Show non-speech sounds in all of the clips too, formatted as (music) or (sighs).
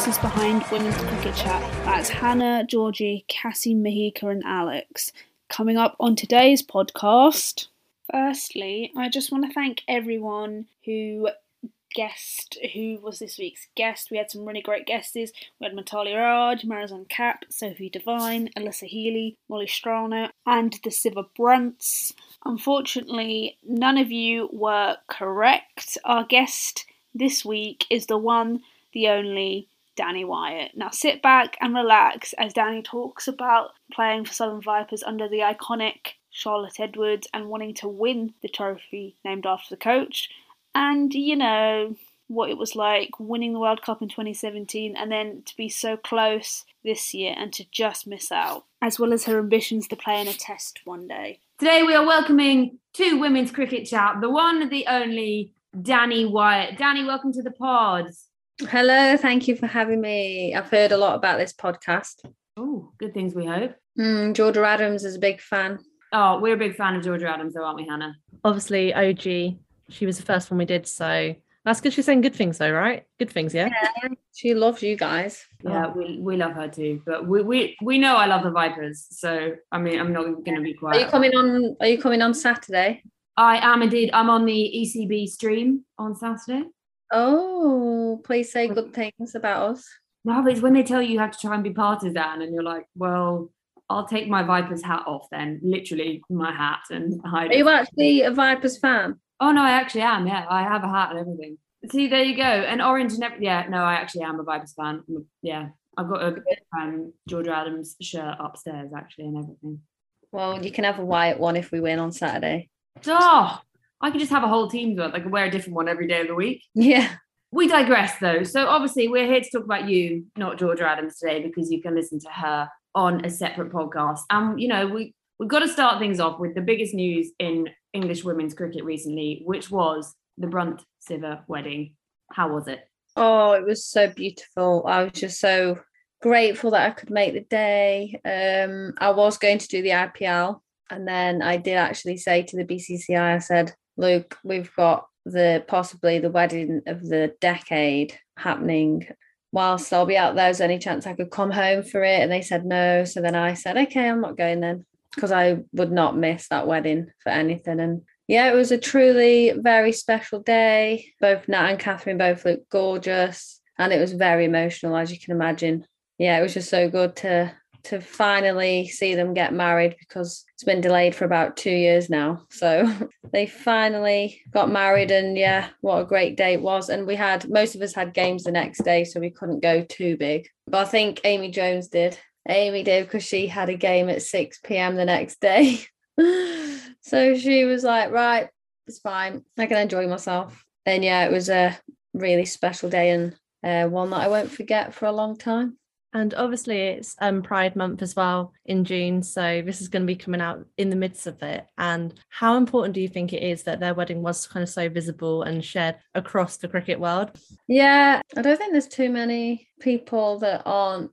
voices behind Women's Cricket Chat. That's Hannah, Georgie, Cassie, Mahika, and Alex. Coming up on today's podcast. Firstly, I just want to thank everyone who guest who was this week's guest. We had some really great guests. We had Mithali Raj, Marizanne Kapp, Sophie Devine, Alyssa Healy, Molly Strano, and the Siva Brunts. Unfortunately, none of you were correct. Our guest this week is the one, the only Danni Wyatt. Now sit back and relax as Danni talks about playing for Southern Vipers under the iconic Charlotte Edwards and wanting to win the trophy named after the coach and you know what it was like winning the World Cup in 2017 and then to be so close this year and to just miss out, as well as her ambitions to play in a test one day. Today we are welcoming to Women's Cricket Chat, the one, the only Danni Wyatt. Danni, welcome to the pod. Hello, thank you for having me. I've heard a lot about this podcast. Oh, good things we hope. Mm, Georgia Adams is a big fan. Oh, we're a big fan of Georgia Adams, though, aren't we, Hannah? Obviously, OG she was the first one we did, so that's good. She's saying good things, though, right? Good things, yeah. yeah she loves you guys. Yeah, we, we love her too. But we, we we know I love the Vipers, so I mean, I'm not going to be quiet. Are you coming on? Are you coming on Saturday? I am indeed. I'm on the ECB stream on Saturday. Oh, please say good things about us. No, but it's when they tell you you have to try and be partisan, and you're like, well, I'll take my Vipers hat off then, literally my hat, and hide. Are you actually a Vipers fan? Oh no, I actually am. Yeah, I have a hat and everything. See, there you go. And orange and everything. Yeah, no, I actually am a Vipers fan. Yeah, I've got a um, Georgia Adams shirt upstairs actually and everything. Well, you can have a white one if we win on Saturday. Oh, I could just have a whole team one. I could wear a different one every day of the week. Yeah. We digress though. So obviously we're here to talk about you, not Georgia Adams today, because you can listen to her on a separate podcast. And you know, we we've got to start things off with the biggest news in English women's cricket recently, which was the Brunt Sciver wedding. How was it? Oh, it was so beautiful. I was just so grateful that I could make the day. Um, I was going to do the IPL, and then I did actually say to the BCCI, I said, "Luke, we've got the possibly the wedding of the decade happening." Whilst I'll be out there, is any chance I could come home for it? And they said no. So then I said, okay, I'm not going then because I would not miss that wedding for anything. And yeah, it was a truly very special day. Both Nat and Catherine both looked gorgeous, and it was very emotional, as you can imagine. Yeah, it was just so good to to finally see them get married because it's been delayed for about two years now. So (laughs) they finally got married, and yeah, what a great day it was. And we had most of us had games the next day, so we couldn't go too big. But I think Amy Jones did. Amy did because she had a game at 6 p.m. the next day. (laughs) so she was like, right, it's fine. I can enjoy myself. And yeah, it was a really special day and uh, one that I won't forget for a long time. And obviously, it's um, Pride Month as well in June. So, this is going to be coming out in the midst of it. And how important do you think it is that their wedding was kind of so visible and shared across the cricket world? Yeah, I don't think there's too many people that aren't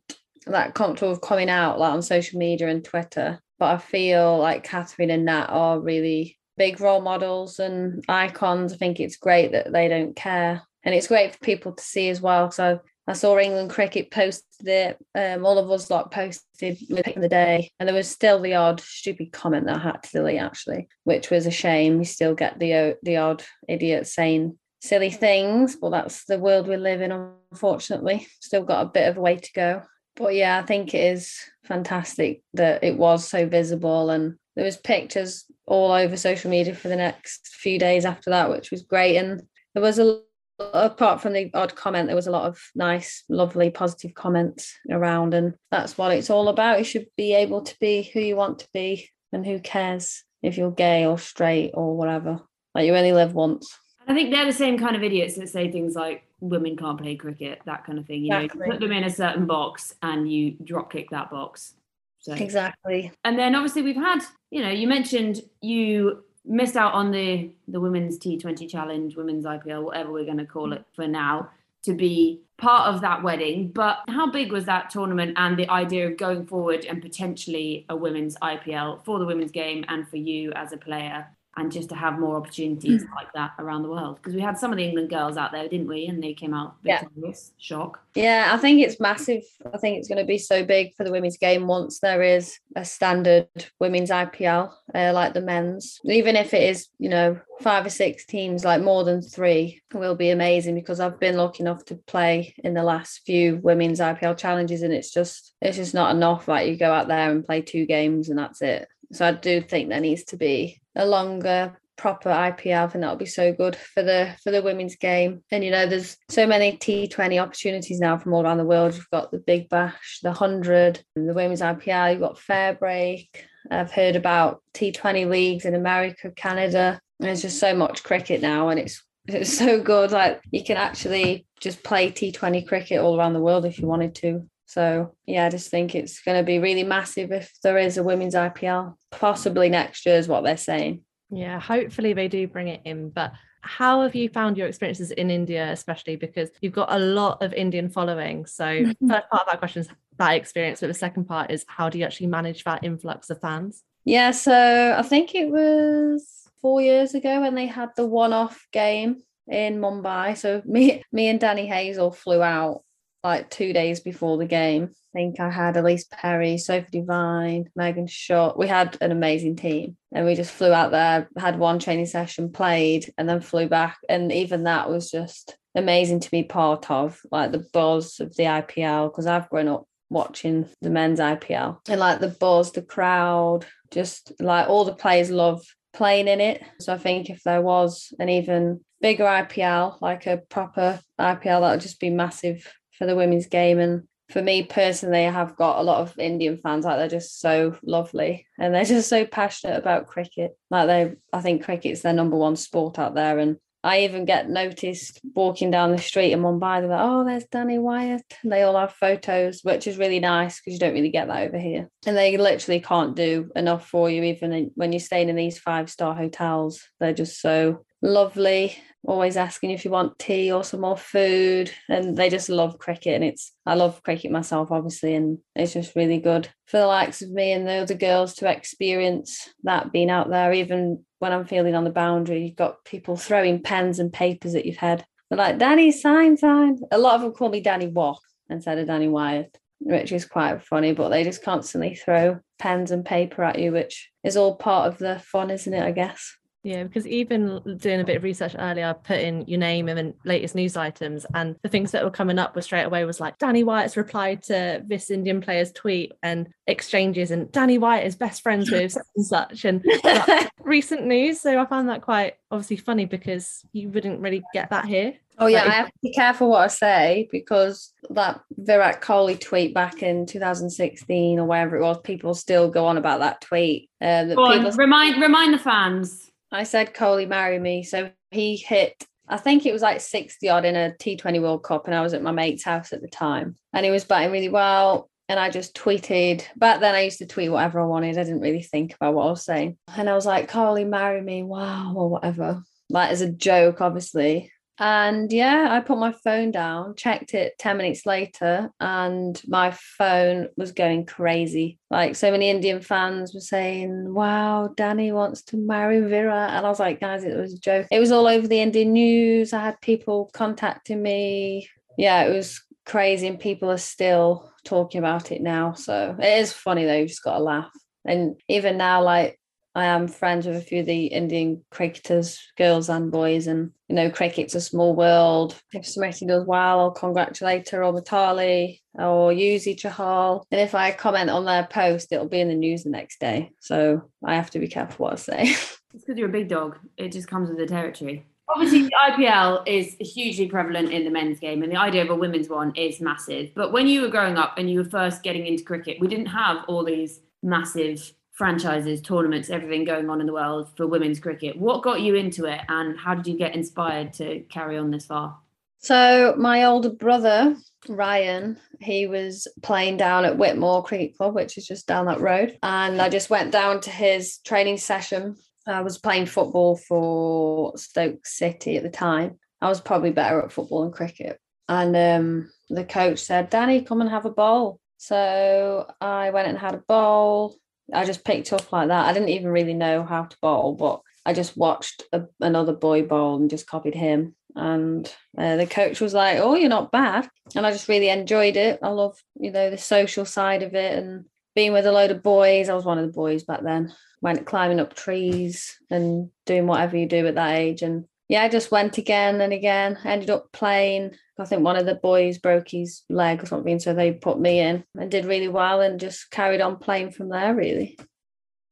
that comfortable with coming out like on social media and Twitter. But I feel like Catherine and Nat are really big role models and icons. I think it's great that they don't care. And it's great for people to see as well. So I saw England Cricket posted it. Um, all of us like posted in the day, and there was still the odd stupid comment that I had to delete actually, which was a shame. You still get the the odd idiot saying silly things, but that's the world we live in. Unfortunately, still got a bit of a way to go but yeah, I think it is fantastic that it was so visible and there was pictures all over social media for the next few days after that, which was great. And there was a apart from the odd comment, there was a lot of nice, lovely, positive comments around, and that's what it's all about. You should be able to be who you want to be, and who cares if you're gay or straight or whatever. Like you only live once. I think they're the same kind of idiots that say things like women can't play cricket, that kind of thing. You exactly. know, you put them in a certain box and you drop kick that box. So exactly. And then obviously we've had, you know, you mentioned you missed out on the the women's T20 challenge, women's IPL, whatever we're going to call it for now, to be part of that wedding. But how big was that tournament and the idea of going forward and potentially a women's IPL for the women's game and for you as a player? And just to have more opportunities like that around the world. Because we had some of the England girls out there, didn't we? And they came out Yeah. victorious. Shock. Yeah, I think it's massive. I think it's going to be so big for the women's game once there is a standard women's IPL uh, like the men's. Even if it is, you know, five or six teams, like more than three, will be amazing because I've been lucky enough to play in the last few women's IPL challenges and it's just it's just not enough. Like you go out there and play two games and that's it. So I do think there needs to be a longer proper IPL. and that'll be so good for the for the women's game. And you know, there's so many T20 opportunities now from all around the world. You've got the Big Bash, the Hundred, the women's IPL. You've got Fair Break. I've heard about T20 leagues in America, Canada. There's just so much cricket now, and it's it's so good. Like you can actually just play T20 cricket all around the world if you wanted to. So yeah, I just think it's going to be really massive if there is a women's IPL, possibly next year is what they're saying. Yeah, hopefully they do bring it in. But how have you found your experiences in India, especially because you've got a lot of Indian following? So, (laughs) first part of that question is that experience, but the second part is how do you actually manage that influx of fans? Yeah, so I think it was four years ago when they had the one-off game in Mumbai. So me, me and Danni Hazell flew out like two days before the game. I think I had Ellyse Perry, Sophie Devine, Megan Schutt. We had an amazing team, and we just flew out there, had one training session, played, and then flew back. And even that was just amazing to be part of, like the buzz of the IPL, because I've grown up watching the men's IPL and like the buzz, the crowd, just like all the players love playing in it. So I think if there was an even bigger IPL, like a proper IPL, that would just be massive for the women's game. And for me personally, I have got a lot of Indian fans. Like they're just so lovely and they're just so passionate about cricket. Like they, I think cricket's their number one sport out there. And I even get noticed walking down the street in Mumbai. They're like, "Oh, there's Danni Wyatt." And they all have photos, which is really nice because you don't really get that over here. And they literally can't do enough for you, even when you're staying in these five star hotels. They're just so lovely. Always asking if you want tea or some more food, and they just love cricket. And it's I love cricket myself, obviously, and it's just really good for the likes of me and the other girls to experience that being out there, even when I'm feeling on the boundary, you've got people throwing pens and papers at your head. They're like, Danni, sign, sign. A lot of them call me Danni Watt instead of Danni Wyatt, which is quite funny, but they just constantly throw pens and paper at you, which is all part of the fun, isn't it? I guess. Yeah, because even doing a bit of research earlier, I put in your name and then latest news items, and the things that were coming up were straight away was like Danni Wyatt's replied to this Indian player's tweet and exchanges, and Danni Wyatt is best friends with such and such, and like, (laughs) recent news. So I found that quite obviously funny because you wouldn't really get that here. Oh yeah, Like, I have to be careful what I say because that Virat Kohli tweet back in 2016 or wherever it was, people still go on about that tweet. Uh, that Go on, people remind remind the fans. I said Kohli marry me. So he hit, I think it was like 60 odd in a T20 World Cup, and I was at my mate's house at the time. And he was batting really well. And I just tweeted. Back then, I used to tweet whatever I wanted. I didn't really think about what I was saying. And I was like, Kohli marry me, wow, or whatever. Like as a joke, obviously. And yeah, I put my phone down, checked it 10 minutes later, and my phone was going crazy. Like so many Indian fans were saying, Wow, Danni wants to marry Virat. And I was like, guys, it was a joke. It was all over the Indian news. I had people contacting me. Yeah, it was crazy, and people are still talking about it now. So it is funny though, you just gotta laugh. And even now, like I am friends with a few of the Indian cricketers, girls and boys, and you know, cricket's a small world. If Smriti does well, I'll congratulate her or Mithali or Yuzi Chahal. And if I comment on their post, it'll be in the news the next day. So I have to be careful what I say. (laughs) It's because you're a big dog. It just comes with the territory. Obviously, the IPL is hugely prevalent in the men's game, and the idea of a women's one is massive. But when you were growing up and you were first getting into cricket, we didn't have all these massive franchises, tournaments, everything going on in the world for women's cricket. What got you into it, and how did you get inspired to carry on this far? So my older brother, Ryan, he was playing down at Whitmore Cricket Club, which is just down that road. And I just went down to his training session. I was playing football for Stoke City at the time. I was probably better at football than cricket. And um, the coach said, Danni, come and have a bowl. So I went and had a bowl. I just picked up like that. I didn't even really know how to bowl, but I just watched a, another boy bowl and just copied him. And uh, the coach was like, "Oh, you're not bad," and I just really enjoyed it. I love, you know, the social side of it and being with a load of boys. I was one of the boys back then. Went climbing up trees and doing whatever you do at that age. And yeah, I just went again and again. Ended up playing. I think one of the boys broke his leg or something, so they put me in and did really well and just carried on playing from there. Really.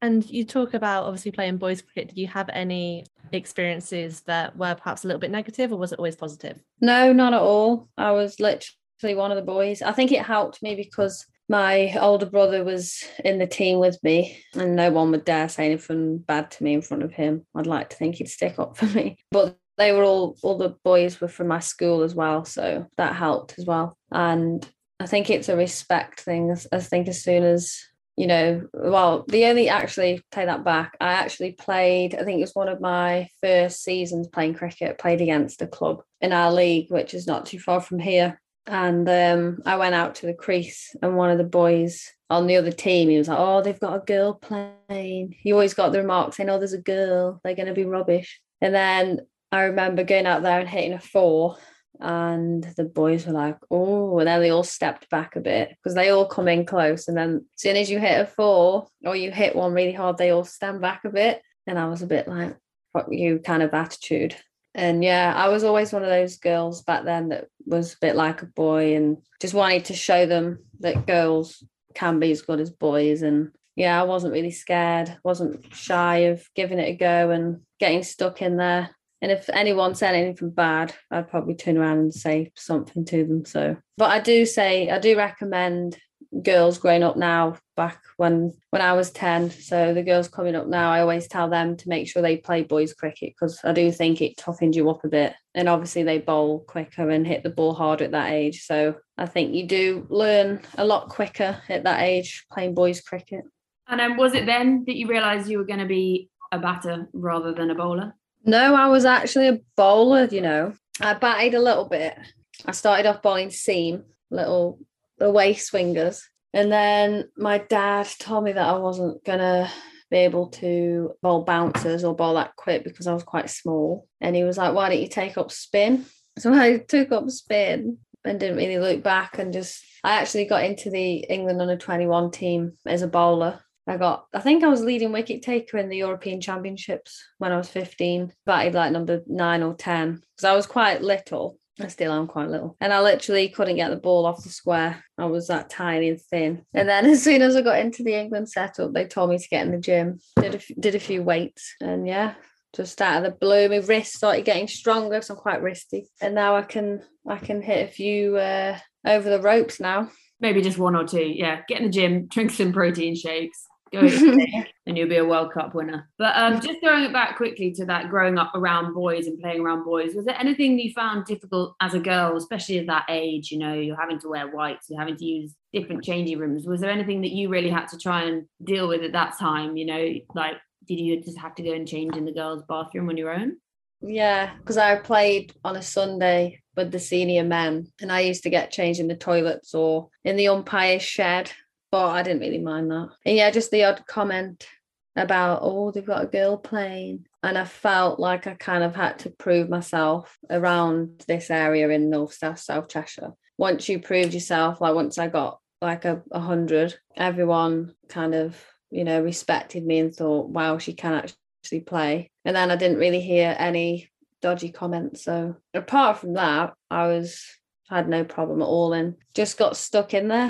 And you talk about obviously playing boys cricket. Did you have any experiences that were perhaps a little bit negative, or was it always positive? No, not at all. I was literally one of the boys. I think it helped me because my older brother was in the team with me, and no one would dare say anything bad to me in front of him. I'd like to think he'd stick up for (laughs) me, but they were all all the boys were from my school as well, so that helped as well. And I think it's a respect thing. I think as soon as you know, well, the only actually take that back. I actually played, I think it was one of my first seasons playing cricket, played against a club in our league, which is not too far from here. And um, I went out to the crease, and one of the boys on the other team, he was like, Oh, they've got a girl playing. He always got the remark saying, Oh, there's a girl, they're going to be rubbish. And then I remember going out there and hitting a four and the boys were like, oh, and then they all stepped back a bit because they all come in close. And then as soon as you hit a four or you hit one really hard, they all stand back a bit. And I was a bit like, fuck you kind of attitude. And yeah, I was always one of those girls back then that was a bit like a boy and just wanted to show them that girls can be as good as boys. And yeah, I wasn't really scared, wasn't shy of giving it a go and getting stuck in there and if anyone said anything bad, I'd probably turn around and say something to them. So, but I do say, I do recommend girls growing up now back when when I was 10 so the girls coming up now I always tell them to make sure they play boys cricket because I do think it toughens you up a bit. And obviously they bowl quicker and hit the ball harder at that age. So I think you do learn a lot quicker at that age playing boys cricket. And um, was it then that you realized you were going to be a batter rather than a bowler? No, I was actually a bowler, you know. I batted a little bit. I started off bowling seam, little away swingers. And then my dad told me that I wasn't gonna be able to bowl bouncers or bowl that quick because I was quite small. And he was like, Why don't you take up spin? So (laughs) I took up spin and didn't really look back and just I actually got into the England under 21 team as a bowler I got, I think I was leading wicket taker in the European Championships when I was 15, batted like number nine or 10, because I was quite little. I still am quite little. And I literally couldn't get the ball off the square. I was that tiny and thin. And then (laughs) as soon as I got into the England setup, they told me to get in the gym, did a, did a few weights. And yeah, just out of the blue, my wrist started getting stronger because I'm quite wristy. And now I can I can hit a few uh, over the ropes now. Maybe just one or two. Yeah. Get in the gym, drink some protein shakes (laughs) and you'll be a World Cup winner. But um, just throwing it back quickly to that growing up around boys and playing around boys, was there anything you found difficult as a girl, especially at that age? You know, you're having to wear whites, you're having to use different changing rooms. Was there anything that you really had to try and deal with at that time? You know, like did you just have to go and change in the girls' bathroom on your own? Yeah, because I played on a Sunday with the senior men, and I used to get changed in the toilets or in the umpire's shed but I didn't really mind that. And yeah, just the odd comment about, oh, they've got a girl playing. And I felt like I kind of had to prove myself around this area in North South South Cheshire. Once you proved yourself, like once I got like a, a hundred, everyone kind of, you know, respected me and thought, wow, she can actually play. And then I didn't really hear any dodgy comments. So apart from that, I was had no problem at all and just got stuck in there.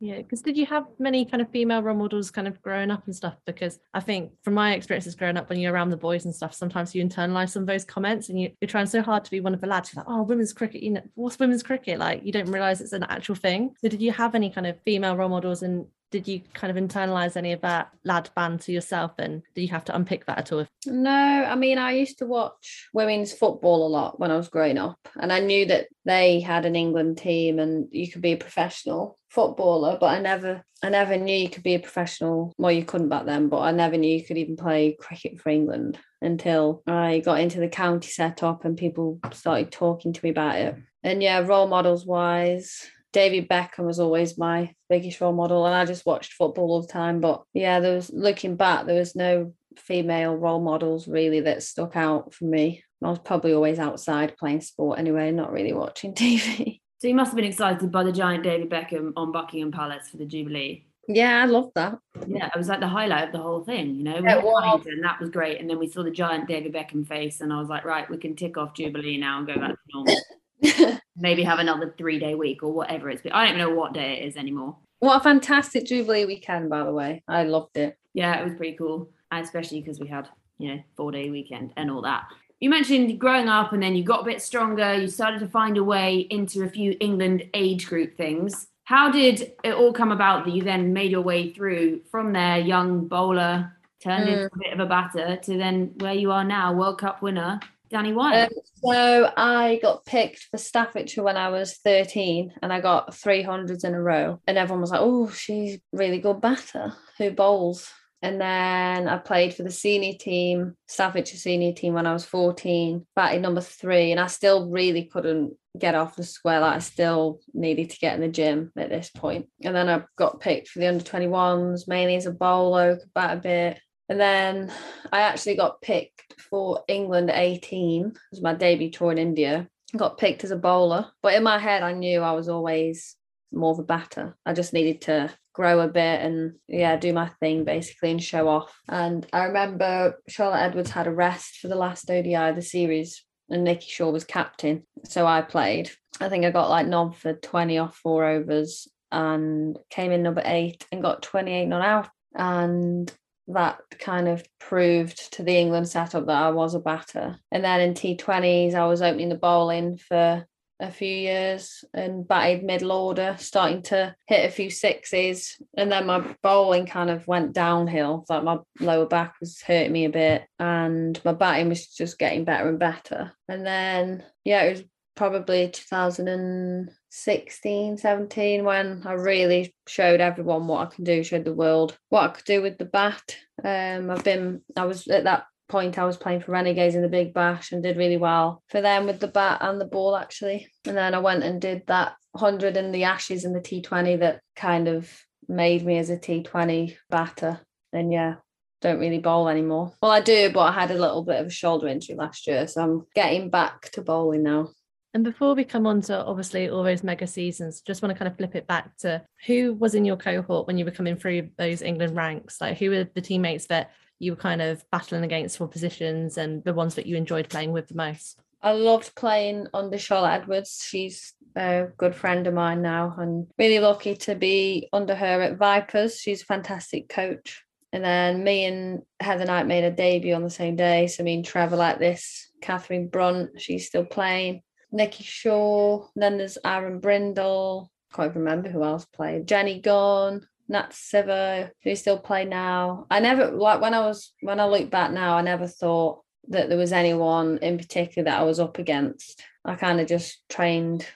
Yeah, because did you have many kind of female role models kind of growing up and stuff? Because I think from my experiences growing up when you're around the boys and stuff, sometimes you internalize some of those comments and you, you're trying so hard to be one of the lads. You're like, oh, women's cricket, you know, what's women's cricket? Like you don't realize it's an actual thing. So did you have any kind of female role models and did you kind of internalize any of that lad band to yourself and did you have to unpick that at all? No, I mean, I used to watch women's football a lot when I was growing up, and I knew that they had an England team and you could be a professional footballer, but I never I never knew you could be a professional. Well, you couldn't back then, but I never knew you could even play cricket for England until I got into the county setup and people started talking to me about it. And yeah, role models wise, David Beckham was always my biggest role model, and I just watched football all the time. But yeah, there was looking back, there was no female role models really that stuck out for me. I was probably always outside playing sport anyway, not really watching (laughs) TV. So you must have been excited by the giant David Beckham on Buckingham Palace for the Jubilee. Yeah, I loved that. Yeah, it was like the highlight of the whole thing, you know. We It was. Paddington, that was great. And then we saw the giant David Beckham face, and I was like, right, we can tick off Jubilee now and go back to normal. (laughs) Maybe have another three day week or whatever it's been. I don't know what day it is anymore. what a fantastic Jubilee weekend, by the way. I loved it. Yeah, it was pretty cool, especially because we had, you know, four day weekend and all that. You mentioned growing up and then you got a bit stronger. You started to find a way into a few England age group things. How did it all come about that you then made your way through from there, young bowler, turned mm. into a bit of a batter, to then where you are now, World Cup winner, Danni Wyatt? Um, so I got picked for Staffordshire when I was 13 and I got 300s in a row. And everyone was like, oh, she's really good batter who bowls. And then I played for the senior team, Staffordshire senior team when I was 14, batted number three. And I still really couldn't get off the square. Like I still needed to get in the gym at this point. And then I got picked for the under 21s, mainly as a bowler, could bat a bit. And then I actually got picked for England 18 it was my debut tour in India. Got picked as a bowler, but in my head, I knew I was always more of a batter. I just needed to grow a bit and yeah, do my thing basically and show off. And I remember Charlotte Edwards had a rest for the last ODI of the series, and Nicky Shaw was captain, so I played. I think I got like nod for 20 off four overs and came in number eight and got 28 not out. And that kind of proved to the England setup that I was a batter. And then in T20s, I was opening the bowling for a few years and batted middle order, starting to hit a few sixes. And then my bowling kind of went downhill. Like my lower back was hurting me a bit and my batting was just getting better and better. And then, yeah, it was probably 2016 17 when i really showed everyone what i can do showed the world what i could do with the bat. Um i've been i was at that point i was playing for renegades in the big bash and did really well for them with the bat and the ball actually. And then i went and did that 100 in the ashes in the t20 that kind of made me as a t20 batter. And yeah don't really bowl anymore. Well i do but i had a little bit of a shoulder injury last year so i'm getting back to bowling now And before we come on to obviously all those mega seasons, just want to kind of flip it back to who was in your cohort when you were coming through those England ranks? Like who were the teammates that you were kind of battling against for positions and the ones that you enjoyed playing with the most? I loved playing under Charlotte Edwards. She's a good friend of mine now and really lucky to be under her at Vipers. She's a fantastic coach. And then me and Heather Knight made a debut on the same day. So me and Trevor like this. Catherine Brunt, she's still playing. Nicky Shaw. Then there's Arran Brindle. Can't even remember who else played. Jenny Gunn. Nat Sciver, who still play now. I never like when I was when I look back now, I never thought that there was anyone in particular that I was up against. I kind of just trained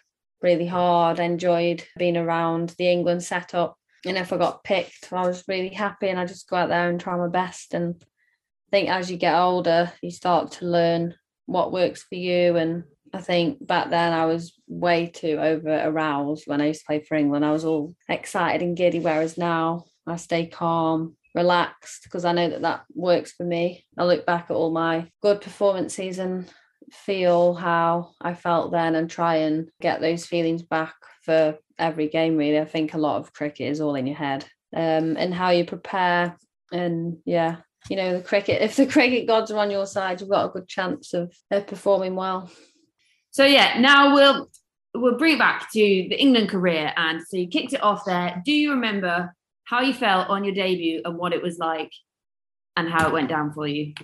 really hard, enjoyed being around the England setup. And if I got picked, I was really happy and I just go out there and try my best. And I think as you get older, you start to learn what works for you. And I think back then I was way too over aroused when I used to play for England. I was all excited and giddy, whereas now I stay calm, relaxed, because I know that that works for me. I look back at all my good performances and feel how I felt then and try and get those feelings back for every game, really. I think a lot of cricket is all in your head um, and how you prepare. And yeah, you know, the cricket, (laughs) if the cricket gods are on your side, you've got a good chance of, of performing well. So yeah, now we'll we'll bring it back to the England career. And so you kicked it off there. Do you remember how you felt on your debut and what it was like and how it went down for you?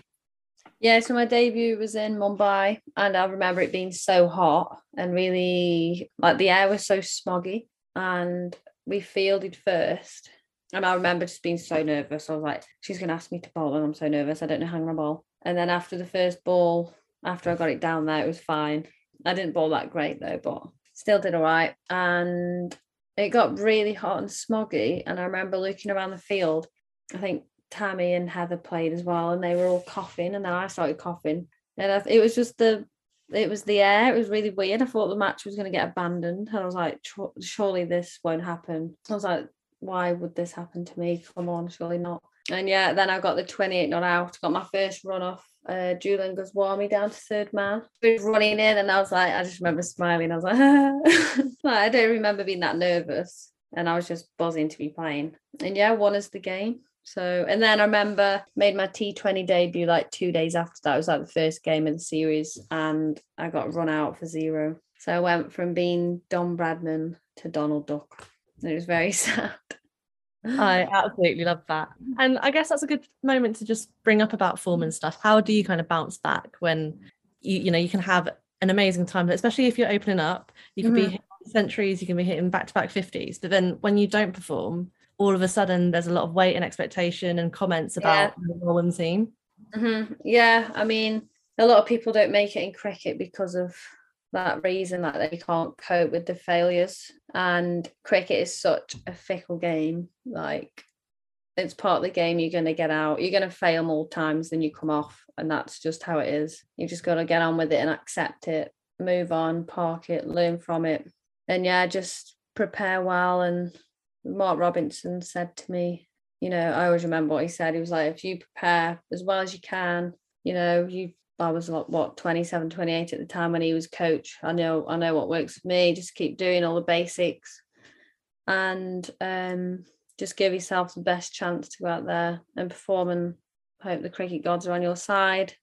Yeah, so my debut was in Mumbai, and I remember it being so hot and really like the air was so smoggy, and we fielded first. And I remember just being so nervous. I was like, she's going to ask me to bowl, and I'm so nervous. I don't know how to bowl. And then after the first ball, after I got it down there, it was fine. I didn't bowl that great though, but still did all right. And it got really hot and smoggy. And I remember looking around the field. I think Tammy and Heather played as well, and they were all coughing, and then I started coughing. And I, it was just the, it was the air. It was really weird. I thought the match was going to get abandoned, and I was like, surely this won't happen. I was like, why would this happen to me? Come on, surely not. And yeah, then I got the 28 not out, got my first run off. Uh, Jhulan Goswami down to third man. Was running in, and I was like, I just remember smiling. I was like, (laughs) like, I don't remember being that nervous, and I was just buzzing to be playing. And yeah, won us the game. So, and then I remember made my T20 debut like two days after that. It was like the first game of the series, and I got run out for zero. So I went from being Don Bradman to Donald Duck. It was very (laughs) sad. I (laughs) absolutely love that. And I guess that's a good moment to just bring up about form and stuff. How do you kind of bounce back when you you know you can have an amazing time, especially if you're opening up, you can Mhm. be hitting centuries, you can be hitting back-to-back 50s, but then when you don't perform, all of a sudden there's a lot of weight and expectation and comments Yeah. about the role and team. Mhm. Yeah, I mean, a lot of people don't make it in cricket because of that reason that they can't cope with the failures. And cricket is such a fickle game. Like, it's part of the game. You're going to get out. You're going to fail more times than you come off, and that's just how it is. You just got to get on with it and accept it. Move on, park it, learn from it, and yeah, just prepare well. And Mark Robinson said to me, you know, I always remember what he said. He was like, if you prepare as well as you can, you know, you I was like what 27, 28 at the time when he was coach. I know I know what works for me. Just keep doing all the basics and um just give yourself the best chance to go out there and perform and hope the cricket gods are on your side.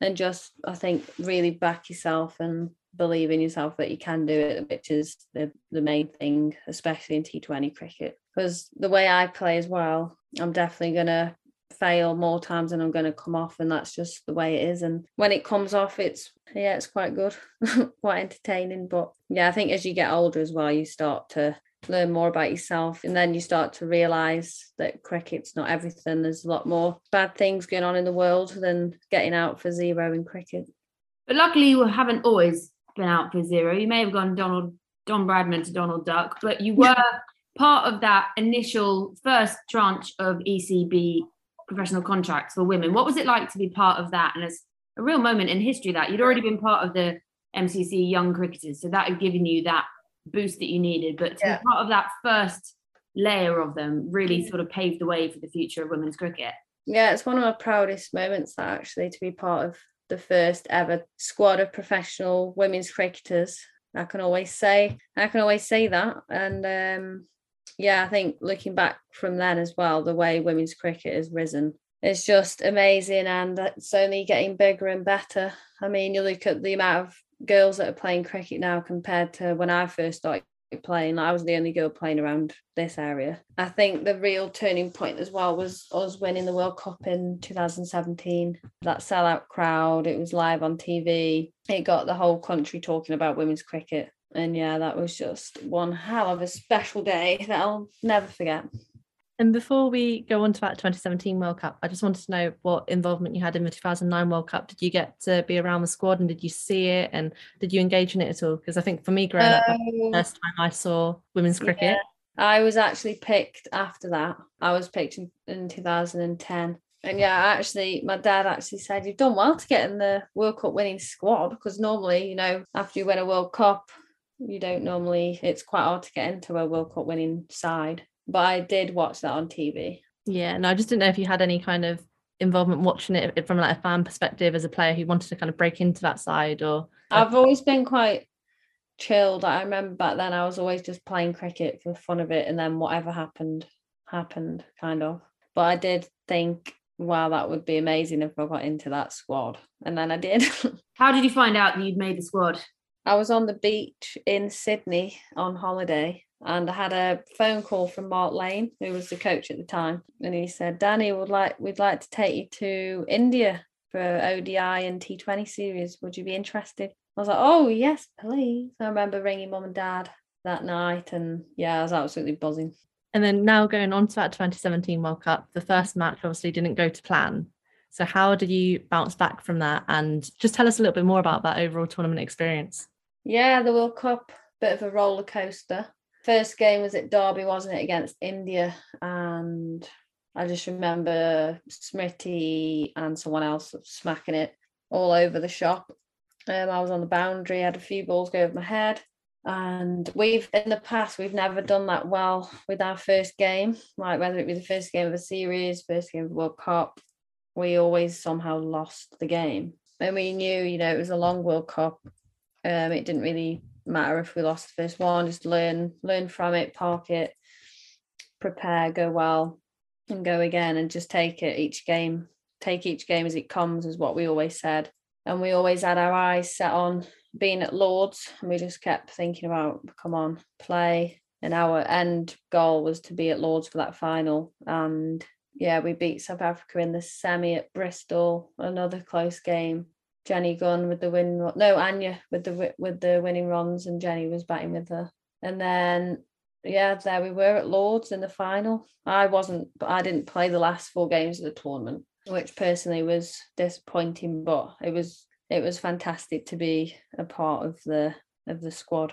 And just I think really back yourself and believe in yourself that you can do it, which is the, the main thing, especially in T20 cricket. Because the way I play as well, I'm definitely gonna fail more times than I'm going to come off, and that's just the way it is. And when it comes off, it's yeah, it's quite good, (laughs) quite entertaining. But yeah, I think as you get older as well, you start to learn more about yourself, and then you start to realise that cricket's not everything. There's a lot more bad things going on in the world than getting out for zero in cricket. But luckily, you haven't always been out for zero. You may have gone Donald Don Bradman to Donald Duck, but you were part of that initial first tranche of ECB professional contracts for women. What was it like to be part of that? And it's a real moment in history that you'd already been part of the MCC Young Cricketers, so that had given you that boost that you needed. But to Yeah. be part of that first layer of them really sort of paved the way for the future of women's cricket. Yeah, it's one of my proudest moments that actually to be part of the first ever squad of professional women's cricketers. I can always say I can always say that. And um yeah, I think looking back from then as well, the way women's cricket has risen is just amazing and it's only getting bigger and better. I mean, you look at the amount of girls that are playing cricket now compared to when I first started playing. I was the only girl playing around this area. I think the real turning point as well was us winning the World Cup in 2017. That sellout crowd, it was live on TV. It got the whole country talking about women's cricket. And yeah, that was just one hell of a special day that I'll never forget. And before we go on to that 2017 World Cup, I just wanted to know what involvement you had in the 2009 World Cup. Did you get to be around the squad and did you see it and did you engage in it at all? Because I think for me growing up, Um, first time I saw women's cricket. Yeah. I was actually picked after that. I was picked in, in 2010. And yeah, actually, my dad actually said, You've done well to get in the World Cup winning squad because normally, you know, after you win a World Cup, you don't normally, it's quite hard to get into a World Cup winning side. But I did watch that on TV. Yeah, no, I just didn't know if you had any kind of involvement watching it from like a fan perspective as a player who wanted to kind of break into that side or I've always been quite chilled. I remember back then I was always just playing cricket for the fun of it, and then whatever happened, happened, kind of. But I did think, wow, that would be amazing if I got into that squad. And then I did. (laughs) How did you find out that you'd made the squad? I was on the beach in Sydney on holiday and I had a phone call from Mark Lane, who was the coach at the time. And he said, Danni would like we'd like to take you to India for ODI and T20 series. Would you be interested? I was like, Oh yes, please. I remember ringing mum and dad that night and yeah, I was absolutely buzzing. and then now going on to that 2017 World Cup, the first match obviously didn't go to plan. So how did you bounce back from that? And just tell us a little bit more about that overall tournament experience. Yeah, the World Cup, bit of a roller coaster. First game was at Derby, wasn't it, against India? And I just remember Smriti and someone else smacking it all over the shop. Um, I was on the boundary, had a few balls go over my head. And we've in the past we've never done that well with our first game, like whether it be the first game of a series, first game of the World Cup, we always somehow lost the game. And we knew, you know, it was a long World Cup. Um, it didn't really matter if we lost the first one, just learn, learn from it, park it, prepare, go well, and go again and just take it each game, take each game as it comes, is what we always said. And we always had our eyes set on being at Lords, and we just kept thinking about, come on, play. And our end goal was to be at Lords for that final. And yeah, we beat South Africa in the semi at Bristol, another close game. Jenny Gunn with the win, no Anya with the with the winning runs, and Jenny was batting with her. And then yeah, there we were at Lords in the final. I wasn't, but I didn't play the last four games of the tournament, which personally was disappointing. But it was it was fantastic to be a part of the of the squad.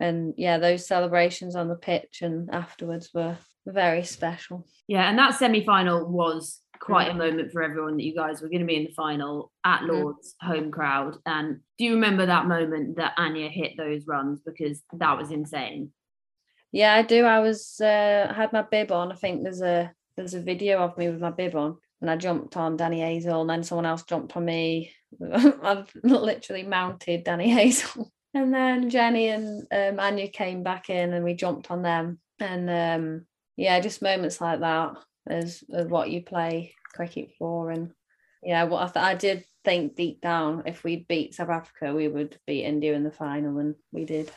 And yeah, those celebrations on the pitch and afterwards were very special. Yeah, and that semi final was quite a moment for everyone that you guys were going to be in the final at Lord's mm. home crowd. And do you remember that moment that Anya hit those runs? Because that was insane. Yeah, I do. I was uh, had my bib on. I think there's a there's a video of me with my bib on, and I jumped on Danni Hazell, and then someone else jumped on me. (laughs) I've literally mounted Danni (laughs) Hazell, and then Jenny and um, Anya came back in, and we jumped on them. And um, yeah, just moments like that is, is what you play cricket for. And yeah, what I, th- I did think deep down, if we'd beat South Africa, we would beat India in the final, and we did.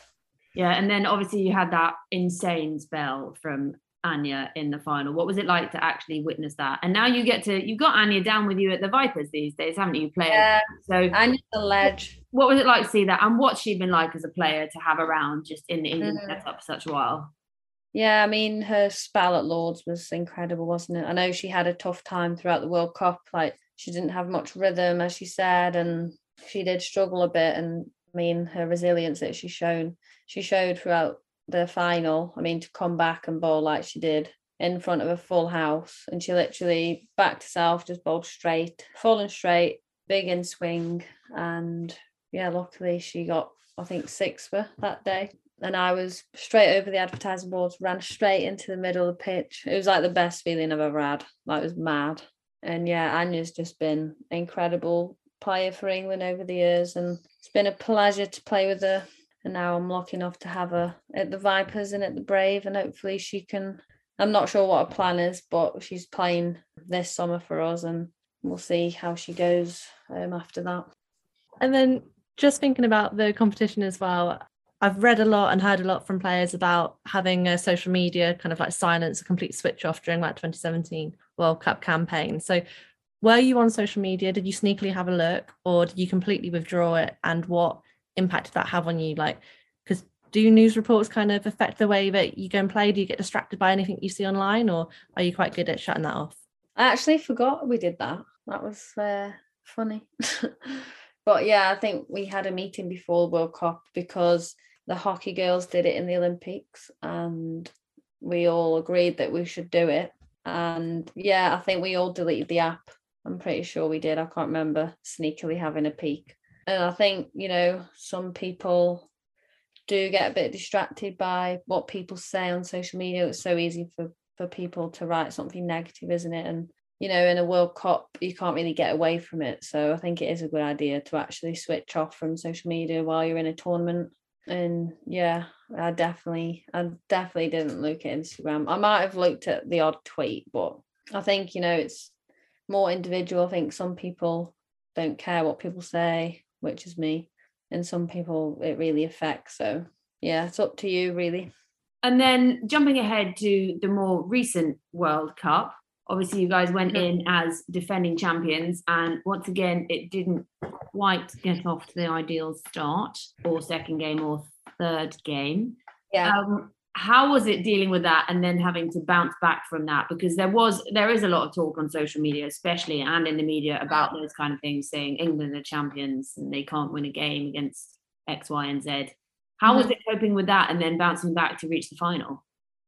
Yeah, and then obviously you had that insane spell from Anya in the final. What was it like to actually witness that? And now you get to you've got Anya down with you at the Vipers these days, haven't you? Playing. Yeah. So Anya's the ledge. What was it like to see that? And what's she been like as a player to have around just in the England mm-hmm. setup for such a while? Yeah, I mean her spell at Lords was incredible, wasn't it? I know she had a tough time throughout the World Cup. Like she didn't have much rhythm, as she said, and she did struggle a bit. And I mean her resilience that she's shown she showed throughout the final. I mean, to come back and bowl like she did in front of a full house, and she literally backed herself, just bowled straight, falling straight, big in swing, and yeah, luckily she got I think six for that day. And I was straight over the advertising boards, ran straight into the middle of the pitch. It was like the best feeling I've ever had. Like it was mad. And yeah, Anya's just been incredible player for England over the years, and it's been a pleasure to play with her and now I'm lucky enough to have her at the Vipers and at the Brave, and hopefully she can. I'm not sure what her plan is, but she's playing this summer for us, and we'll see how she goes um, after that. And then just thinking about the competition as well, I've read a lot and heard a lot from players about having a social media kind of like silence, a complete switch off during that 2017 World Cup campaign. So, were you on social media? Did you sneakily have a look, or did you completely withdraw it? And what impact did that have on you? Like, because do news reports kind of affect the way that you go and play? Do you get distracted by anything you see online, or are you quite good at shutting that off? I actually forgot we did that. That was uh, funny. (laughs) but yeah, I think we had a meeting before World Cup because the hockey girls did it in the Olympics and we all agreed that we should do it. And yeah, I think we all deleted the app. I'm pretty sure we did. I can't remember sneakily having a peek and I think you know some people do get a bit distracted by what people say on social media. It's so easy for for people to write something negative, isn't it? And you know, in a World Cup, you can't really get away from it. So I think it is a good idea to actually switch off from social media while you're in a tournament. And yeah, I definitely, I definitely didn't look at Instagram. I might have looked at the odd tweet, but I think you know it's more individual. I think some people don't care what people say which is me. And some people it really affects. So yeah, it's up to you really. And then jumping ahead to the more recent World Cup, obviously you guys went in as defending champions, and once again it didn't quite get off to the ideal start, or second game or third game. Yeah. Um, how was it dealing with that and then having to bounce back from that because there was there is a lot of talk on social media especially and in the media about those kind of things saying england are champions and they can't win a game against x y and z how mm-hmm. was it coping with that and then bouncing back to reach the final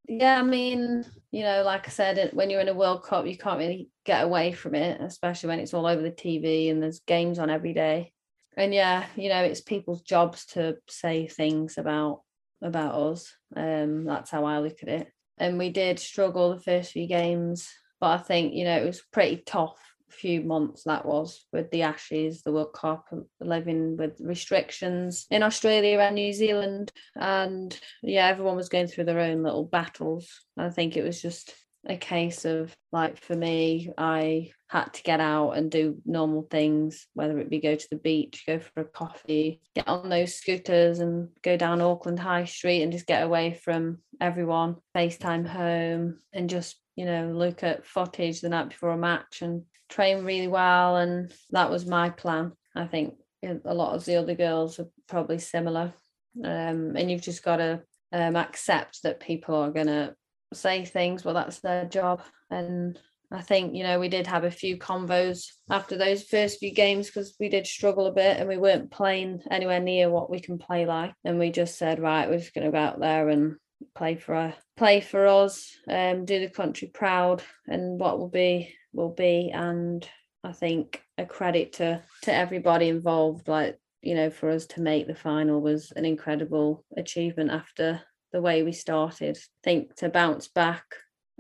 yeah i mean you know like i said when you're in a world cup you can't really get away from it especially when it's all over the tv and there's games on every day and yeah you know it's people's jobs to say things about about us. Um, that's how I look at it. And we did struggle the first few games, but I think you know it was pretty tough few months that was with the Ashes, the World Cup, living with restrictions in Australia and New Zealand. And yeah, everyone was going through their own little battles. I think it was just a case of like for me, I had to get out and do normal things, whether it be go to the beach, go for a coffee, get on those scooters and go down Auckland High Street and just get away from everyone, FaceTime home and just, you know, look at footage the night before a match and train really well. And that was my plan. I think a lot of the other girls are probably similar. Um, and you've just got to um, accept that people are going to say things, well, that's their job. And I think, you know, we did have a few convos after those first few games because we did struggle a bit and we weren't playing anywhere near what we can play like. And we just said, right, we're just going to go out there and play for play for us, um, do the country proud, and what will be will be. And I think a credit to to everybody involved. Like you know, for us to make the final was an incredible achievement after the way we started. I think to bounce back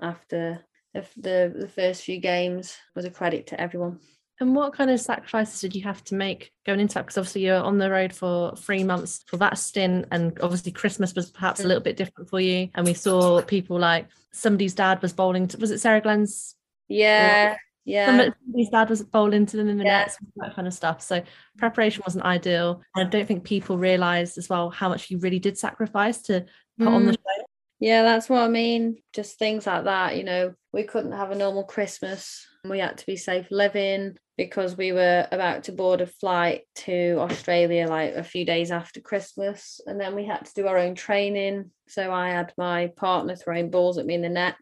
after the, the, the first few games was a credit to everyone. And what kind of sacrifices did you have to make going into that? Because obviously you're on the road for three months for that stint, and obviously Christmas was perhaps a little bit different for you. And we saw people like somebody's dad was bowling. To, was it Sarah Glenn's? Yeah, yeah. Somebody's dad was bowling to them in the yeah. nets, that kind of stuff. So preparation wasn't ideal. And I don't think people realised as well how much you really did sacrifice to put mm. on the mm. show. Yeah, that's what I mean. Just things like that. You know, we couldn't have a normal Christmas. We had to be safe living because we were about to board a flight to Australia like a few days after Christmas. And then we had to do our own training. So I had my partner throwing balls at me in the net.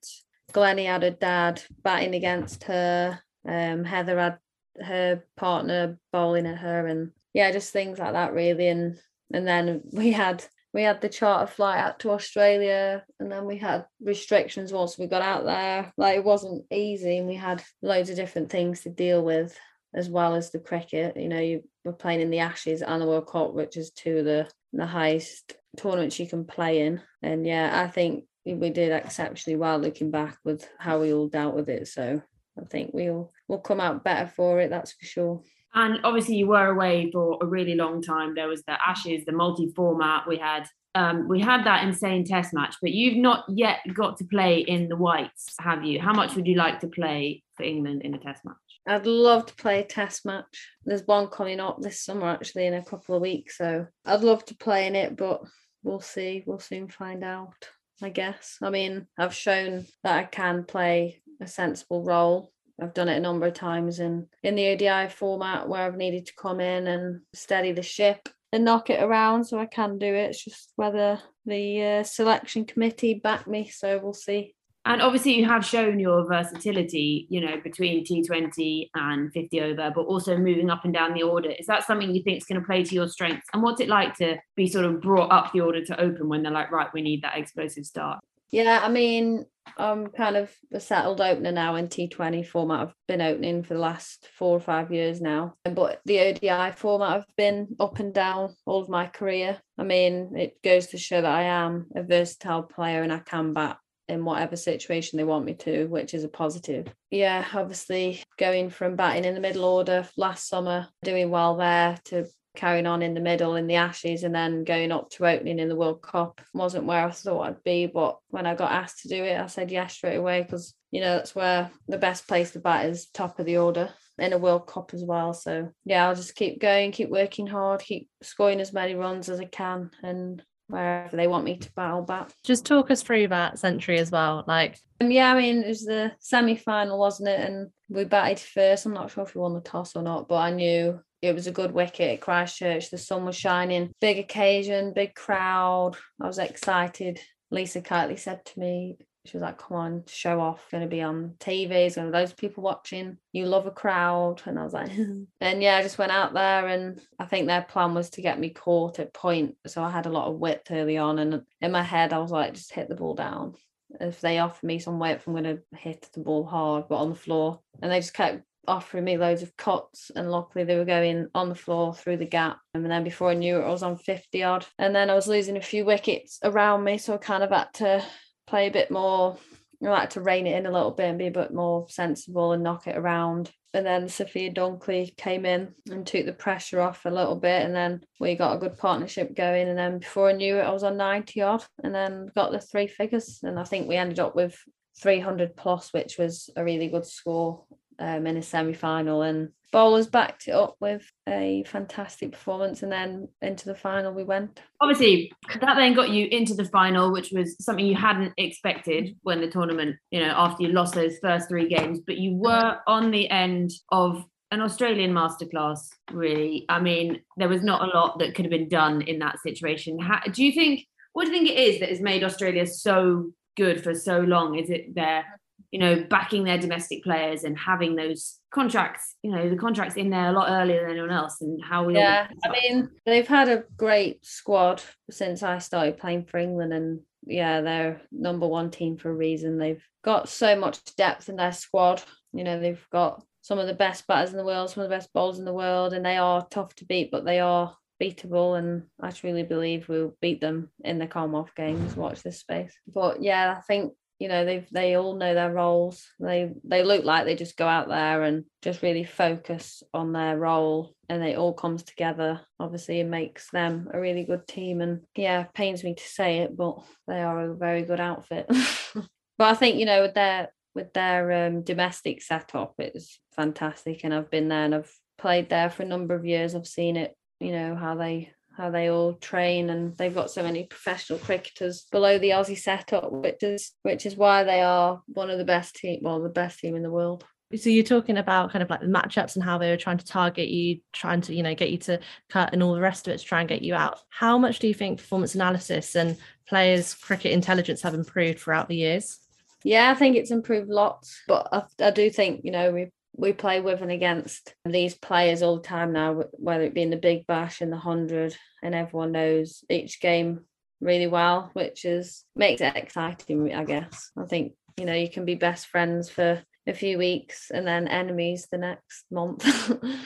Glennie had her dad batting against her. Um, Heather had her partner bowling at her and yeah, just things like that really. And and then we had we had the charter flight out to Australia and then we had restrictions once we got out there. Like it wasn't easy and we had loads of different things to deal with as well as the cricket. You know, you were playing in the Ashes and the World Cup, which is two of the, the highest tournaments you can play in. And yeah, I think we did exceptionally well looking back with how we all dealt with it. So I think we'll we'll come out better for it, that's for sure. And obviously, you were away for a really long time. There was the Ashes, the multi-format. We had um, we had that insane Test match, but you've not yet got to play in the whites, have you? How much would you like to play for England in a Test match? I'd love to play a Test match. There's one coming up this summer, actually, in a couple of weeks. So I'd love to play in it, but we'll see. We'll soon find out. I guess. I mean, I've shown that I can play a sensible role I've done it a number of times in in the ODI format where I've needed to come in and steady the ship and knock it around. So I can do it. It's just whether the uh, selection committee back me. So we'll see. And obviously, you have shown your versatility, you know, between T20 and 50 over, but also moving up and down the order. Is that something you think is going to play to your strengths? And what's it like to be sort of brought up the order to open when they're like, right, we need that explosive start? Yeah, I mean, I'm kind of a settled opener now in T20 format. I've been opening for the last four or five years now. But the ODI format, I've been up and down all of my career. I mean, it goes to show that I am a versatile player and I can bat in whatever situation they want me to, which is a positive. Yeah, obviously going from batting in the middle order last summer, doing well there to carrying on in the middle in the Ashes and then going up to opening in the World Cup wasn't where I thought I'd be. But when I got asked to do it, I said yes straight away because, you know, that's where the best place to bat is top of the order in a World Cup as well. So yeah, I'll just keep going, keep working hard, keep scoring as many runs as I can and wherever they want me to bat, I'll bat. Just talk us through that century as well. Like um, yeah, I mean it was the semi final, wasn't it? And we batted first. I'm not sure if we won the toss or not, but I knew it was a good wicket at Christchurch. The sun was shining. Big occasion, big crowd. I was excited. Lisa Keightley said to me, she was like, come on, show off, going to be on TV, it's to be of people watching. You love a crowd. And I was like, (laughs) and yeah, I just went out there and I think their plan was to get me caught at point. So I had a lot of width early on. And in my head, I was like, just hit the ball down. If they offer me some width, I'm going to hit the ball hard, but on the floor. And they just kept offering me loads of cuts, and luckily they were going on the floor through the gap. And then before I knew it, I was on 50 odd. And then I was losing a few wickets around me, so I kind of had to play a bit more. I had to rein it in a little bit and be a bit more sensible and knock it around. And then Sophia Dunkley came in and took the pressure off a little bit. And then we got a good partnership going. And then before I knew it, I was on 90 odd and then got the three figures. And I think we ended up with 300 plus, which was a really good score um, in a semi final. And bowlers backed it up with a fantastic performance. And then into the final we went. Obviously, that then got you into the final, which was something you hadn't expected when the tournament, you know, after you lost those first three games, but you were on the end of an Australian masterclass, really. I mean, there was not a lot that could have been done in that situation. How, do you think, what do you think it is that has made Australia so good for so long? Is it their, you know, backing their domestic players and having those contracts, you know, the contracts in there a lot earlier than anyone else and how we Yeah, I mean, they've had a great squad since I started playing for England and yeah, they're number one team for a reason. They've got so much depth in their squad. You know, they've got some of the best batters in the world, some of the best bowlers in the world, and they are tough to beat, but they are beatable. And I truly believe we'll beat them in the Commonwealth Games. Watch this space. But yeah, I think you know they they all know their roles. They they look like they just go out there and just really focus on their role, and it all comes together. Obviously, it makes them a really good team. And yeah, pains me to say it, but they are a very good outfit. (laughs) but I think you know with their with their um, domestic setup, it's fantastic. And I've been there and I've played there for a number of years. I've seen it, you know, how they how they all train and they've got so many professional cricketers below the Aussie setup, which is which is why they are one of the best team, well, the best team in the world. So you're talking about kind of like the matchups and how they were trying to target you, trying to, you know, get you to cut and all the rest of it to try and get you out. How much do you think performance analysis and players' cricket intelligence have improved throughout the years? Yeah, I think it's improved lots, but I, I do think you know we we play with and against these players all the time now, whether it be in the Big Bash and the Hundred, and everyone knows each game really well, which is makes it exciting. I guess I think you know you can be best friends for a few weeks and then enemies the next month,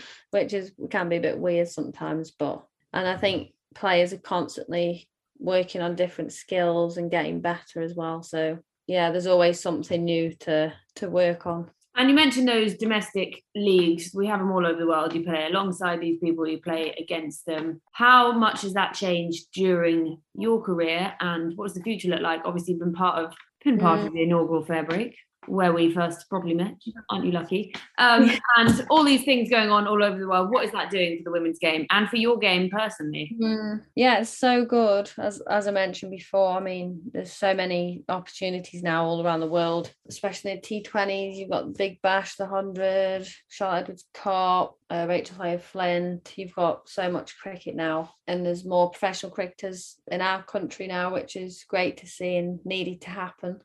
(laughs) which is can be a bit weird sometimes. But and I think players are constantly working on different skills and getting better as well. So yeah, there's always something new to to work on. And you mentioned those domestic leagues. We have them all over the world. You play alongside these people, you play against them. How much has that changed during your career, and what does the future look like? Obviously, you've been part of been part mm. of the inaugural fair break where we first probably met. Aren't you lucky? Um, and all these things going on all over the world. What is that doing for the women's game and for your game personally? Mm, yeah, it's so good. As as I mentioned before, I mean, there's so many opportunities now all around the world, especially the T20s. You've got the Big Bash, the Hundred, Charlotte Edwards Cup, uh, Rachel Flair Flint. You've got so much cricket now, and there's more professional cricketers in our country now, which is great to see and needed to happen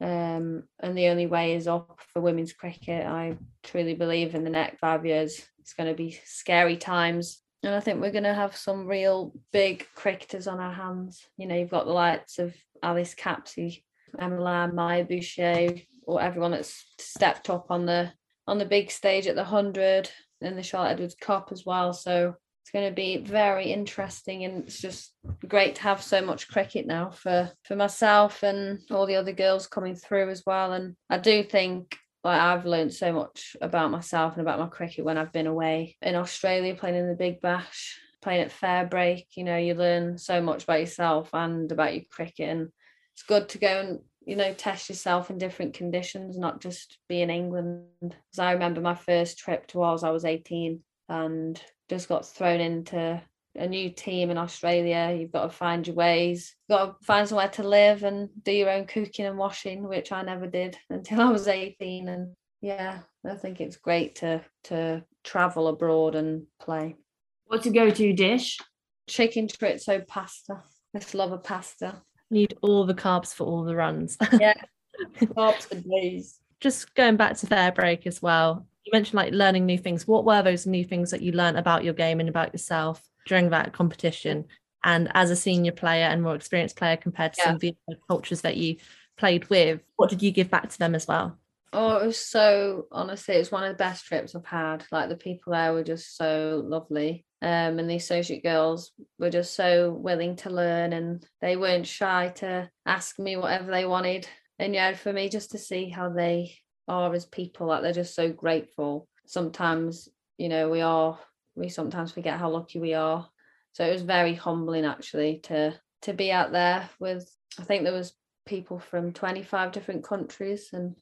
um, and the only way is up for women's cricket. I truly believe in the next five years it's going to be scary times, and I think we're going to have some real big cricketers on our hands. You know, you've got the likes of Alice Capsey, Emma Lamb, Maia Bouchier, or everyone that's stepped up on the on the big stage at the hundred and the Charlotte Edwards Cup as well. So it's going to be very interesting and it's just great to have so much cricket now for for myself and all the other girls coming through as well and i do think like I've learned so much about myself and about my cricket when I've been away in Australia playing in the Big Bash, playing at Fair Break. You know, you learn so much about yourself and about your cricket, and it's good to go and you know test yourself in different conditions, not just be in England. Because I remember my first trip to Wales, I was 18, and just got thrown into a new team in Australia. You've got to find your ways. You've got to find somewhere to live and do your own cooking and washing, which I never did (laughs) until I was 18. And yeah, I think it's great to to travel abroad and play. What's your go-to dish? Chicken chorizo pasta. I just love a pasta. Need all the carbs for all the runs. yeah, (laughs) carbs for days. Just going back to fair break as well you mentioned like learning new things. What were those new things that you learned about your game and about yourself during that competition? And as a senior player and more experienced player compared to yeah. some of the cultures that you played with, what did you give back to them as well? Oh, it was so honestly, it was one of the best trips I've had. Like the people there were just so lovely. Um, and the associate girls were just so willing to learn and they weren't shy to ask me whatever they wanted. And yeah, for me just to see how they are as people, like they're just so grateful. Sometimes, you know, we are we sometimes forget how lucky we are. So it was very humbling actually to to be out there with I think there was people from 25 different countries and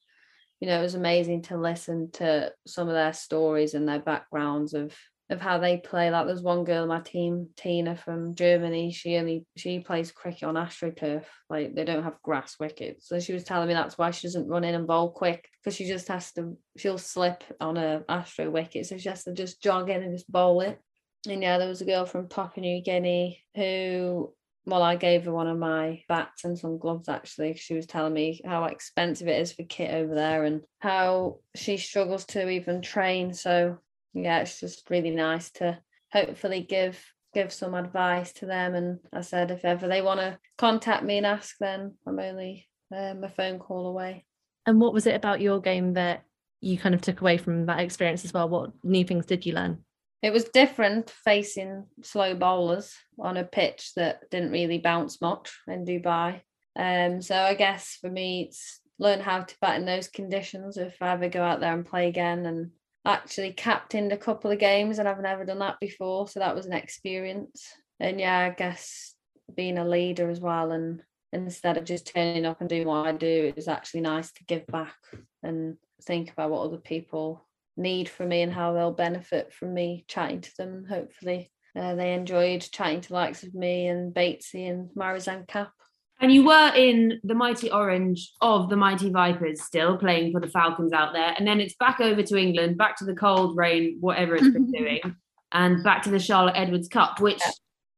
you know it was amazing to listen to some of their stories and their backgrounds of of how they play like there's one girl in my team tina from germany she only she plays cricket on astroturf like they don't have grass wickets so she was telling me that's why she doesn't run in and bowl quick because she just has to she'll slip on a astro wicket so she has to just jog in and just bowl it and yeah there was a girl from papua new guinea who well, I gave her one of my bats and some gloves actually. She was telling me how expensive it is for kit over there and how she struggles to even train. So yeah, it's just really nice to hopefully give give some advice to them. And I said if ever they want to contact me and ask, then I'm only um, a phone call away. And what was it about your game that you kind of took away from that experience as well? What new things did you learn? it was different facing slow bowlers on a pitch that didn't really bounce much in Dubai. Um, so I guess for me, it's learn how to bat in those conditions if I ever go out there and play again. And actually captained a couple of games, and I've never done that before, so that was an experience. And yeah, I guess being a leader as well, and instead of just turning up and doing what I do, it was actually nice to give back and think about what other people need from me and how they'll benefit from me chatting to them. Hopefully, uh, they enjoyed chatting to likes of me and Batesy and Marizanne Kapp. And you were in the mighty orange of the mighty Vipers still playing for the Falcons out there. And then it's back over to England, back to the cold rain, whatever it's been (laughs) doing, and back to the Charlotte Edwards Cup, which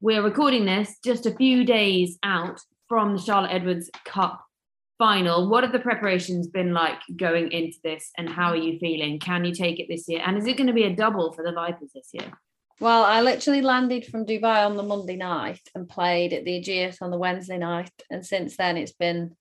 we're recording this just a few days out from the Charlotte Edwards Cup final. What have the preparations been like going into this and how are you feeling? Can you take it this year? And is it going to be a double for the Vipers this year? Well, I literally landed from Dubai on the Monday night and played at the Ageas on the Wednesday night. And since then, it's been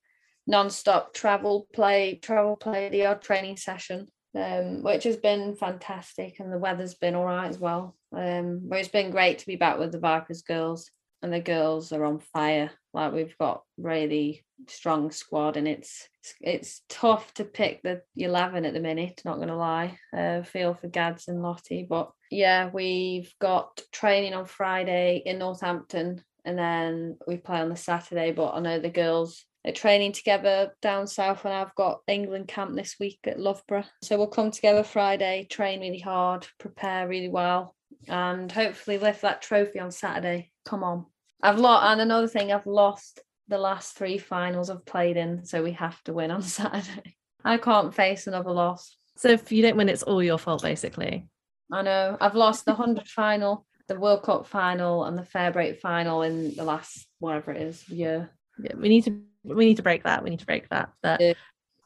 non-stop travel play, travel play, the odd training session, um, which has been fantastic. And the weather's been all right as well. Um, but it's been great to be back with the Vipers girls. And the girls are on fire. Like we've got really strong squad, and it's it's tough to pick the eleven at the minute. Not going to lie, uh, feel for Gads and Lottie, but yeah, we've got training on Friday in Northampton, and then we play on the Saturday. But I know the girls are training together down south, and I've got England camp this week at Loughborough. So we'll come together Friday, train really hard, prepare really well, and hopefully lift that trophy on Saturday. Come on. I've lost, and another thing, I've lost the last three finals I've played in, so we have to win on (laughs) Saturday. I can't face another loss. So if you don't win, it's all your fault, basically. I know. I've lost the hundred final, the World Cup final, and the Fair Break final in the last whatever it is year. Yeah, we need to we need to break that. We need to break that. But yeah.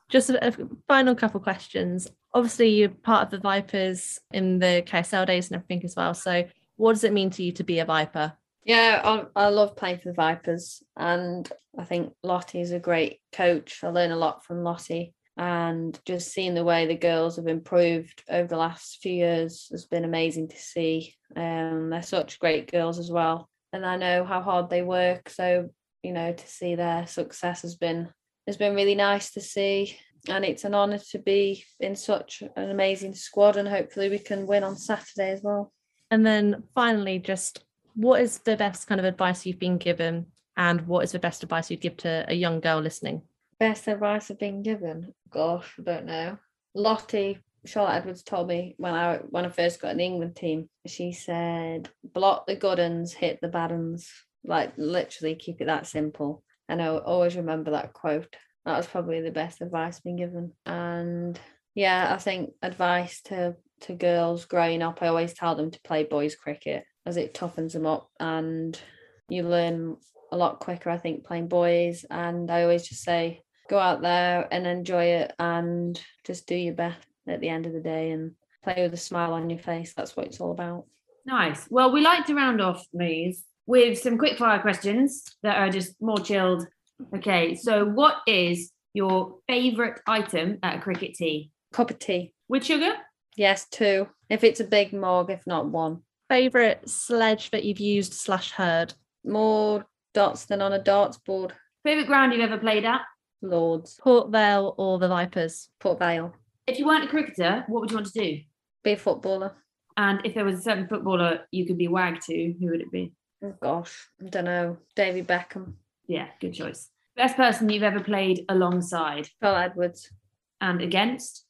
just a, a final couple questions. Obviously, you're part of the Vipers in the KSL days and everything as well. So, what does it mean to you to be a Viper? Yeah, I, I love playing for the Vipers, and I think Lottie is a great coach. I learn a lot from Lottie, and just seeing the way the girls have improved over the last few years has been amazing to see. Um, they're such great girls as well, and I know how hard they work. So you know, to see their success has been has been really nice to see, and it's an honour to be in such an amazing squad, and hopefully we can win on Saturday as well. And then finally, just what is the best kind of advice you've been given? And what is the best advice you'd give to a young girl listening? Best advice i've been given? Gosh i don't know. Lottie charlotte edwards told me when i when i first got the england team she said block the good uns hit the bad uns. Like literally keep it that simple. And i always remember that quote. That was probably the best advice been given. And yeah i think advice to to girls growing up i always tell them to play boys cricket as it toughens them up and you learn a lot quicker, I think, playing boys. And I always just say, go out there and enjoy it and just do your best at the end of the day and play with a smile on your face. That's what it's all about. Nice. Well, we like to round off these with some quick fire questions that are just more chilled. Okay, so what is Your favourite item at a cricket tea? Cup of tea. With sugar? Yes, two. If it's a big mug, if not one. Favorite sledge that you've used slash heard? More dots than on a darts board. Favourite ground you've ever played at? Lords. Port Vale or the Vipers? Port Vale. If you weren't a cricketer, what would you want to do? Be a footballer. And if there was a certain footballer you could be wagged to, who would it be? Oh gosh. I don't know. David Beckham. Yeah, good choice. Best person you've ever played alongside Phil Edwards. and against?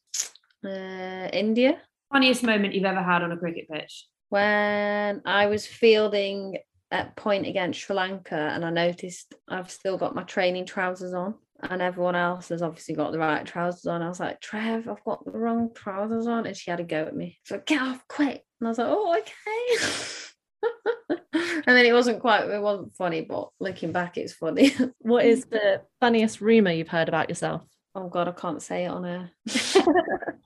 Uh, India. Funniest moment you've ever had on a cricket pitch? When I was fielding at point against Sri Lanka and I noticed I've still got my training trousers on and everyone else has obviously got the right trousers on. I was like, Trev, I've got the wrong trousers on. And she had a go at me. So get off quick. And I was like, oh, okay. (laughs) and then it wasn't quite, it wasn't funny, but looking back, it's funny. (laughs) What is the funniest rumor you've heard about yourself? oh God, I can't say it on air. (laughs)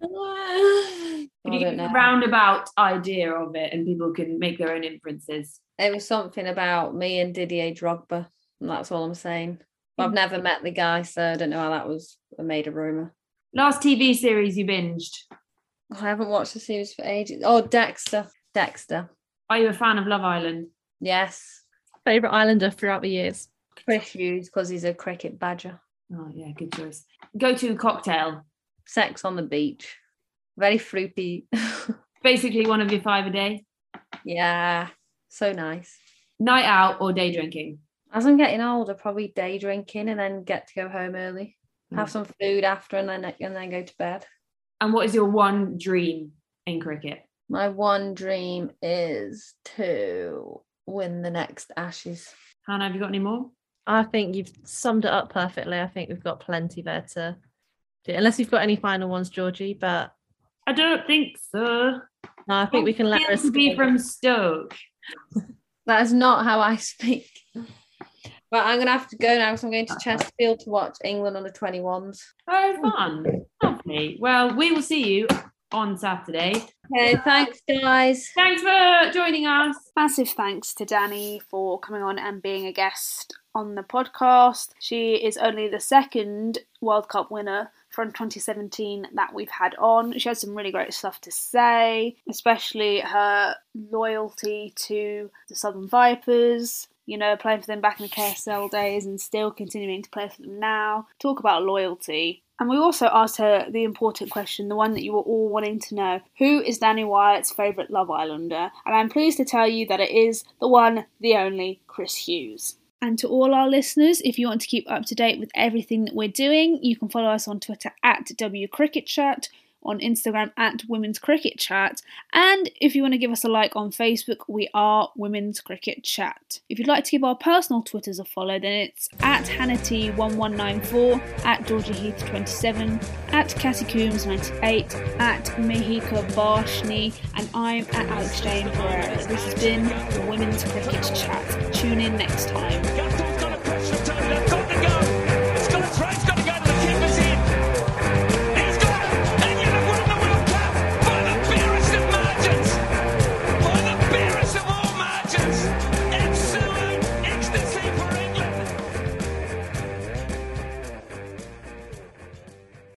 (sighs) Can you don't give a roundabout idea of it and people can make their own inferences? It was something about me and Didier Drogba. And that's all I'm saying. I've hmm. never met the guy, so I don't know how that was made a rumour. Last TV series you binged? I haven't watched the series for ages. Oh, Dexter. Dexter. Are you a fan of Love Island? Yes. Favorite Islander throughout the years? Chris Hughes, because he's a cricket badger. Oh yeah, good choice. Go to cocktail. Sex on the beach. Very fruity. (laughs) Basically one of your five a day. yeah. So nice. Night out or day drinking? As I'm getting older, probably day drinking and then get to go home early. Have Mm. some food after and then and then go to bed. And what is your one dream in cricket? My one dream is to win the next Ashes. Hannah, have you got any more? I think you've summed it up perfectly. I think we've got plenty there to do. Unless you've got any final ones, Georgie, but I don't think so. no, I think we can let her Feels to be from Stoke. (laughs) That is not how I speak. But I'm gonna have to go now because I'm going to Chesterfield to watch England under 21s. Oh, fun. Lovely. Well, we will see you on Saturday. Okay, thanks guys. Thanks for joining us. Massive thanks to Danni for coming on and being a guest on the podcast. She is only the second World Cup winner from 2017 that we've had on. She had some really great stuff to say, especially her loyalty to the Southern Vipers. You know, playing for them back in the KSL days and still continuing to play for them now. Talk about loyalty. And we also asked her the important question, the one that you were all wanting to know who is Danni Wyatt's favourite Love Islander? And I'm pleased to tell you that it is the one, the only Chris Hughes. And to all our listeners, if you want to keep up to date with everything that we're doing, you can follow us on Twitter at WCricketChat, on Instagram at Women's Cricket Chat, and if you want to give us a like on Facebook, we are Women's Cricket Chat. If you'd like to give our personal Twitters a follow, then it's at HannahT1194, at Georgia Heath27, at Cassie Coombs98, at Mehika Barshni, and I'm at Alex Jane Pereira. This has been Women's Cricket Chat. Tune in next time.